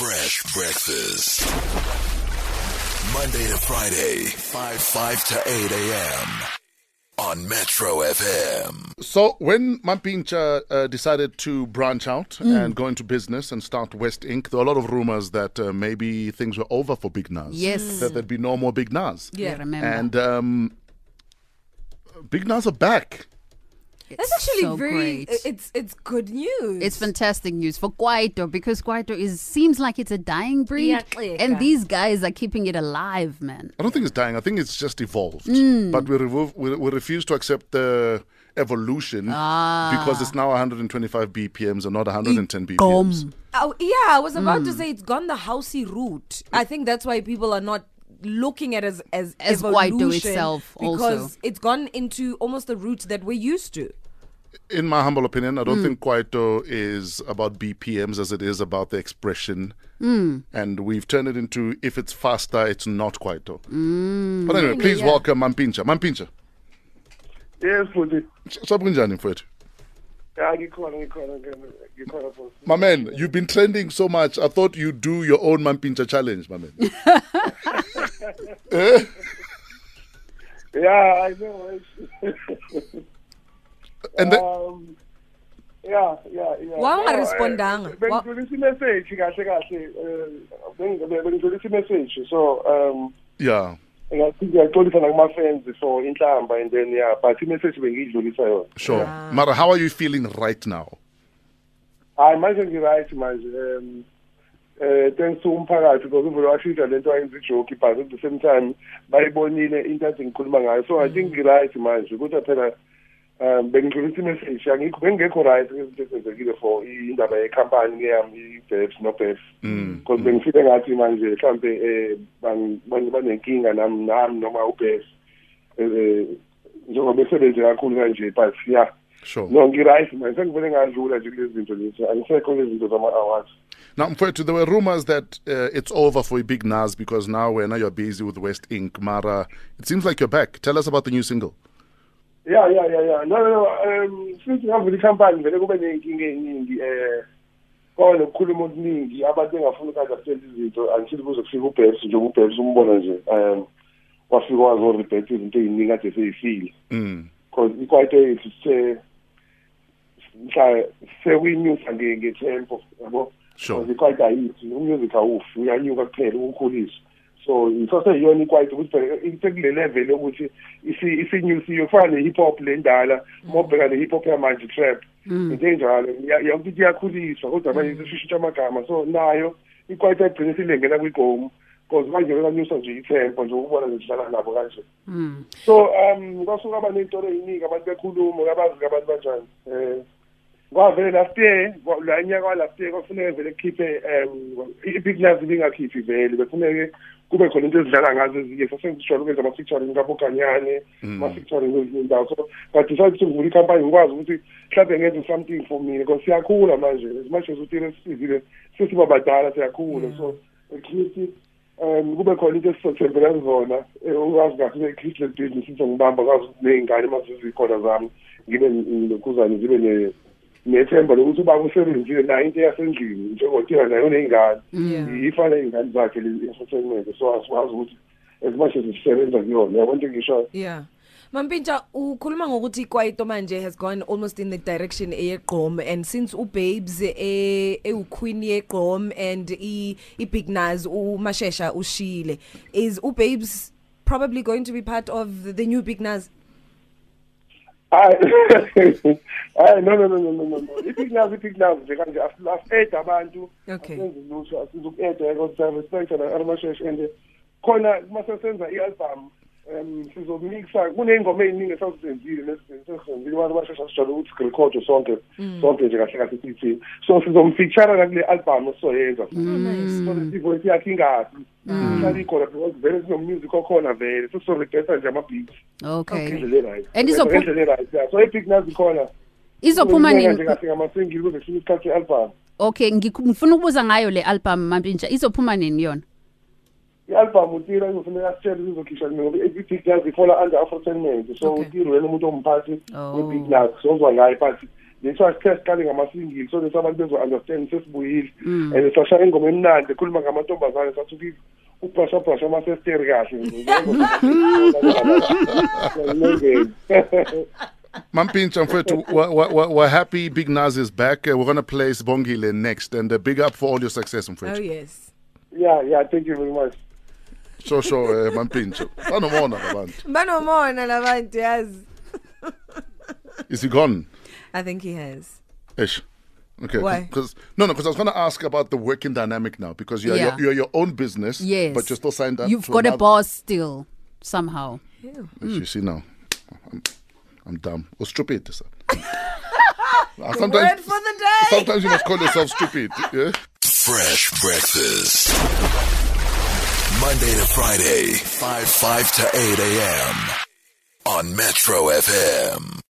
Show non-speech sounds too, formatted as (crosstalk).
Fresh breakfast. Monday to Friday, 5 5 to 8 a.m. on Metro FM. So when Mampintsha uh, decided to branch out and go into business and start West Ink., there were a lot of rumors that uh, maybe things were over for Big Nuz. Yes. That there'd be no more Big Nuz. Yeah, remember. And um, Big Nuz are back. That's actually so very. great. It's it's good news. It's fantastic news for Kwaito because Kwaito is seems like it's a dying breed, Yeah, clear, and yeah. these guys are keeping it alive, man. I don't think it's dying. I think it's just evolved. Mm. But we, remove, we, we refuse to accept the evolution Ah. because it's now 125 BPMs and not 110 BPMs. Gqom. Oh, yeah, I was about Mm. to say it's gone the housey route. I think that's why people are not looking at it as as, As Kwaito evolution itself because also. it's gone into almost the route that we're used to. In my humble opinion, I don't Mm. think Kwaito is about BPMs as it is about the expression. Mm. And we've turned it into if it's faster, it's not Kwaito. Mm. But anyway, please yeah. welcome Mampintsha. Mampintsha, Yes, futhi. sakunjani mfowethu? Ya ngikhona ngikhona ngikhona futhi. My man, you've been trending so much. I thought you'd do your own Mampintsha challenge, my man. (laughs) Yeah, I know. And then, um yeah, yeah, yeah. Why No, ungarespondanga? eh, Bengidlulisa i-message kahle kahle. eh, beng- Bengidlulisa i-message. So, um yeah, ngathi ngiyaxolisa nakuma-fans for inhlamba and then yeah, but i-message bengiyidlulisa yona. sure. Mara, how are you feeling right now? Hayi manje ngi-right manje. Um eh thanks to umphakathi because uvele washintsha lento ayenza ijoke but at the same time bayibonile into ade ngikhuluma ngayo so i think ngi-right manje ukuthi phela um bengidlulisa i-message angikho bengekho right izinto ezenzekile for indaba yekhampani yami i-bebs no-bebs because bengifile ngathi manje mhlampe um banenkinga nami nami noma ubebs um njengoba esebenze kakhulu kanje but yeah Sure. no ngi-right manje sengivele ngadlula nje kulezi zinto lezi angisekho lezi zinto zama-awards Now, there were rumors that uh, it's over for Big Nuz because now when you're busy with West Ink. Mara, it seems like you're back. Tell us about the new single. Ya ya ya ya no no no um since ngavula ikhampani vele kube ney'nkinga ey'ningi um kwaba nokukhuluma okuningi abantu engafuni uku-understand izinto until kuze kufika ubhebs njengoba ubhebs umbona nje um wafika wazo-rebet izinto ey'ningi ade sey'file. Mm. because ikwaito yethu se mhla sekuyinyusa nge- nge-tempo yabo? Because ikwaito ayithi umusic awufi uyanyuka kuphela ukukhulisa so yitho seyiyona ikwaito ukuthi phela sekule level yokuthi isi- isinyusiwe kufana ne-hip hop le ndala uma ubheka ne-hip hop yamanje trap into enjalo yakuthi iyakhuliswa kodwa manje sishintsha amagama. So nayo ikwaito ayigcine silengela kwigomu because manje bekanyusa nje itempo nje ukubona nje sidlala nabo kanje. So um kwasuka aba ney'ntoro ey'ningi abantu bekhuluma kabazi-ke abantu banjani um kwavele last year la nyaka wa-last year kwafuneka vele kukhiphe um ibignazi lingakhiphi vele befuneke kube khona into ezidlala ngazo ezinye sasengijwayele ukwenza ama-featuring kaboganyane ama-featuring kwezinye indawo so ngadecide ukuthi ngivula ikhampani ngikwazi ukuthi mhlawumbe ngenze something for mina because siyakhula manje as much as utile sisizile sesiba badala siyakhula so at least um kube khona into esizothembela kuzona eh, ukwazi kahle ukuthi le business izongibamba kwazi ukuthi ney'ngane uma zizikhona zami ngibe kuzane zibe nethemba lokuthi ubaba usebenzile nayo into yasendlini njengotira nayo ney'ngane. Ifana iy'ngane zakhe le-entertainment so asikwazi ukuthi as much as sisebenza kuyona yabona into engishoyo Yeah. Mampintsha ukhuluma ngokuthi Kwaito manje has gone almost in the direction eyegqom and since uBabes eh ewuqueen yegqom and i iBig Nas uMashesha ushile is uBabes probably going to be part of the new Big Nas hayi no no no no no no i-big love i-big love nje kanje asi-aid abantu asenze lutho asizuku-aid-eka kodwa respect la armashesh and khona uma sesenza i-album um sizomixa kuney'ngoma ey'ningi esazizenzile nesizenzile abantu bashesha sijwayele ukuthi sirekhodwe sonke sonke nje kahle kahle siyithini so sizomfeature nakule album esizoyenza. So isivoice yakhe ingazi ihlala ikhona because vele sinomusic okhona vele sesizoregesa nje ama-beats. Okay. ngendlela e-right. And izophu- ngendlela e-right yeah. So i-big nazi khona. Izophuma nje nini? kahle ngamasingile kuze kufike isikhathi i-album Okay, ngikhu- ngifuna ukubuza ngayo le album Mampintsha. Izophuma nini yona? I-album utira izofuneka sitshele sizokhishwa nini ngoba i-big nazi ifola under afrotainment so Okay. utira wena umuntu omphathi Oh. we-big nazi sozwa ngayo but lethiwa sithe siqale ngamasingile so lesi abantu bezo-understand sesibuyile and sashaya ingoma emnandi ekhuluma ngamantombazane sathi uki ubrashabrasha amasesteri kahle (laughs) Mampintsha mfethu, we're, we're, we're happy Big Nuz is back. Uh, we're going to play Sibongile next. And uh, big up for all your success, Oh yes. yeah yeah thank you very much Sure, sure, uh, Mampintsha. Banomona abantu. Banomona labantu yazi. Is he gone? I think he has. Ish. Okay. Why? Because no, no. Because I was going to ask about the working dynamic now. Because you're Yeah. you're, you're your own business. Yes. But you're still signed up. You've to got a boss still, somehow. Yes, You see now, I'm, I'm dumb or stupid. sir. (laughs) Uh, Word for the day. sometimes you must call yourself stupid. Yeah. Fresh breakfast. Monday to Friday, 5 5 to 8 a.m. on Metro FM.